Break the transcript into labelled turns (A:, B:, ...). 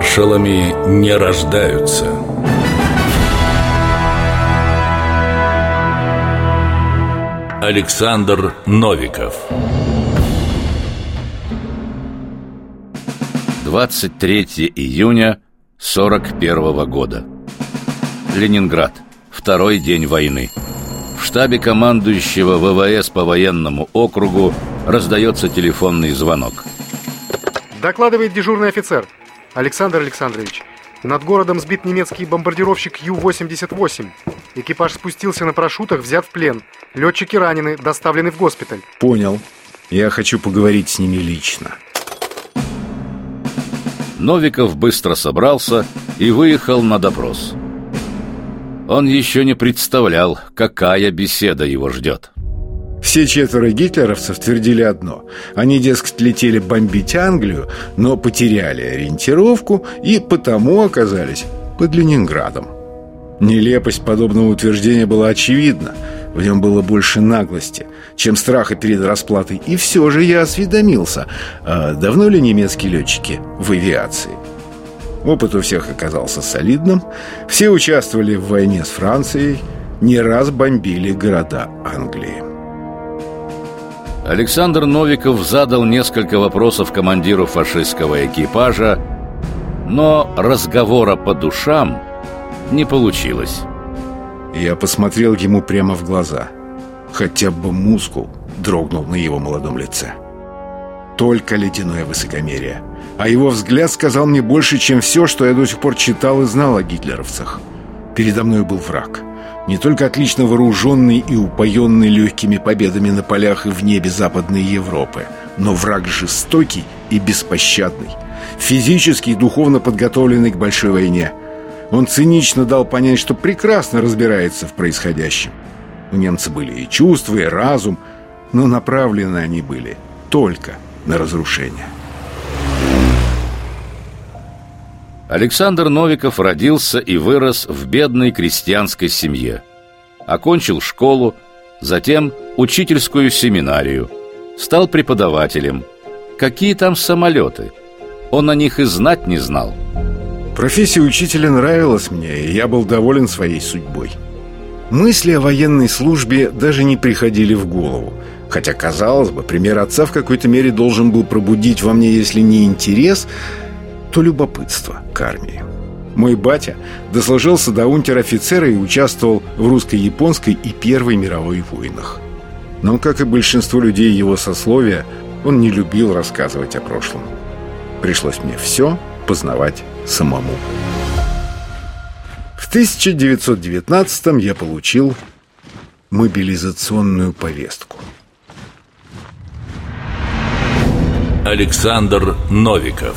A: Маршалами не рождаются. Александр Новиков.
B: 23 июня 41 года. Ленинград. Второй день войны. В штабе командующего ВВС по военному округу раздается телефонный звонок.
C: Докладывает дежурный офицер Александр Александрович, над городом сбит немецкий бомбардировщик Ю-88. Экипаж спустился на парашютах, взят в плен. Летчики ранены, доставлены в госпиталь.
D: Понял. Я хочу поговорить с ними лично.
B: Новиков быстро собрался и выехал на допрос. Он еще не представлял, какая беседа его ждет.
D: Все четверо гитлеровцев твердили одно. Они, дескать, летели бомбить Англию, но потеряли ориентировку и потому оказались под Ленинградом. Нелепость подобного утверждения была очевидна. В нем было больше наглости, чем страха перед расплатой. И все же я осведомился, а давно ли немецкие летчики в авиации? Опыт у всех оказался солидным. Все участвовали в войне с Францией, не раз бомбили города Англии.
B: Александр Новиков задал несколько вопросов командиру фашистского экипажа, но разговора по душам не получилось.
D: Я посмотрел ему прямо в глаза. Хотя бы мускул дрогнул на его молодом лице. Только ледяное высокомерие. А его взгляд сказал мне больше, чем все, что я до сих пор читал и знал о гитлеровцах. Передо мной был враг. Не только отлично вооруженный и упоенный легкими победами на полях и в небе Западной Европы, но враг жестокий и беспощадный, физически и духовно подготовленный к большой войне. Он цинично дал понять, что прекрасно разбирается в происходящем. У немца были и чувства, и разум, но направлены они были только на разрушение.
B: Александр Новиков родился и вырос в бедной крестьянской семье. Окончил школу, затем учительскую семинарию. Стал преподавателем. Какие там самолеты? Он о них и знать не знал.
D: Профессия учителя нравилась мне, и я был доволен своей судьбой. Мысли о военной службе даже не приходили в голову. Хотя, казалось бы, пример отца в какой-то мере должен был пробудить во мне, если не интерес, то любопытство к армии. Мой батя дослужился до унтер-офицера и участвовал в русско-японской и Первой мировой войнах. Но, как и большинство людей его сословия, он не любил рассказывать о прошлом. Пришлось мне все познавать самому. В 1919 я получил мобилизационную повестку.
A: Александр Новиков